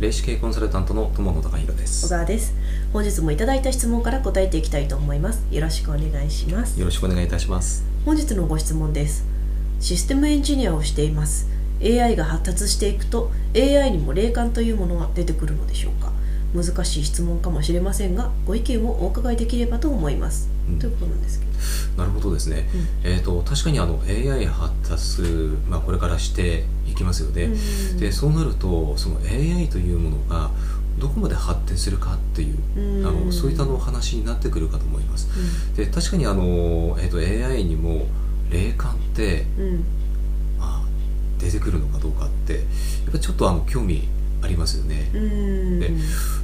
霊視系コンサルタントの友野隆弘で小す川です。本日もいただいた質問から答えていきたいと思います。よろしくお願いします。よろしくお願いいたします。本日のご質問です。システムエンジニアをしています。AI が発達していくと AI にも霊感というものは出てくるのでしょうか？難しい質問かもしれませんがご意見をお伺いできればと思います、うん。ということなんですけど。なるほどですね、えー、と確かにあの AI 発達、まあ、これからしていきますよね、うんでそうなるとその AI というものがどこまで発展するかっていう、うん。あのそういったのお話になってくるかと思います。で確かにあの、えー、と AI にも霊感って、うん。うんまあ、出てくるのかどうかってやっぱりちょっとあの興味ありますよね、うん。で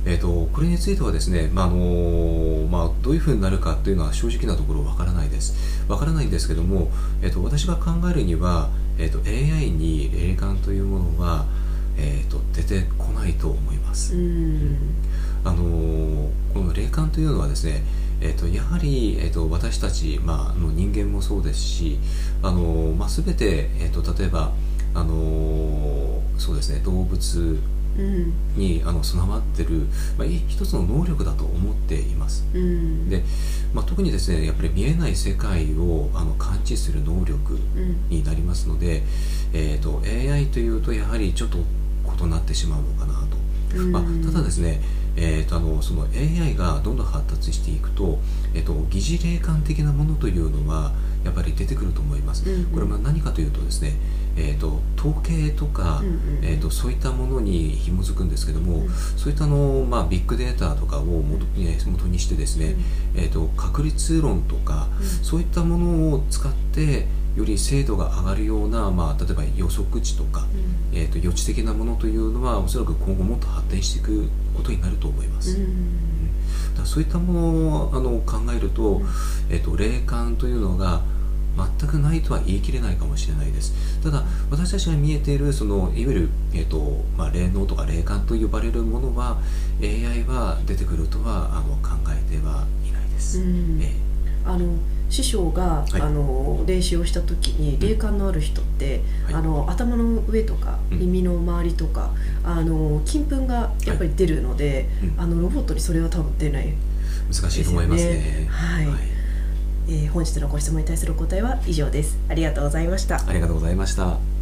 えー、とこれについてはですね、まああのまあ、どういうふうになるかっていうのは正直なところわからないです。わからないんですけども、えー、と私が考えるには、えー、と AI に霊感というものは、えー、と出てこないと思います、うん。あのーこの霊感というのはですね、えー、とやはり、えー、と私たち、まあ、あの人間もそうですし、あのーまあ、全て、えー、と例えば、あのーそうですね動物うん。にあの備わってる、まあ、い一つの能力だと思っています。うん。で、まあ、特にですねやっぱり見えない世界をあの感知する能力うん。になりますので、えー、と AI というとやはりちょっと異なってしまうのかなと、うん。まあ、ただですねえー、とあのその AI がどんどん発達していくと,、えー、と疑似霊感的なものというのはやっぱり出てくると思います、うんうん。これは何かというとですね、えー、と統計とか、うんうん。えー、とそういったものに紐づくんですけども、うん。そういったあの、まあ、ビッグデータとかを元に,、ね、元にしてですね、えー、と確率論とか、うん。そういったものを使ってより精度が上がるような、まあ、例えば予測値とか、えー、と予知的なものというのはおそらく今後もっと発展していくことになると思います、だからそういったものをあの考えると,、うん。えー、と霊感というのが全くないとは言い切れないかもしれないです。ただ私たちが見えているそのいわゆる、えーとまあ、霊能とか霊感と呼ばれるものは AI は出てくるとはあの考えてはいないです、うん。えあの師匠が、はい。あの練習をした時に霊感のある人って、はい。あの頭の上とかうん。耳の周りとか、あの金粉がやっぱり出るので、うん。あのロボットにそれは多分出ない、難しいと思いますね。ですよね。はい。えー本日のご質問に対するお答えは以上です。ありがとうございました。ありがとうございました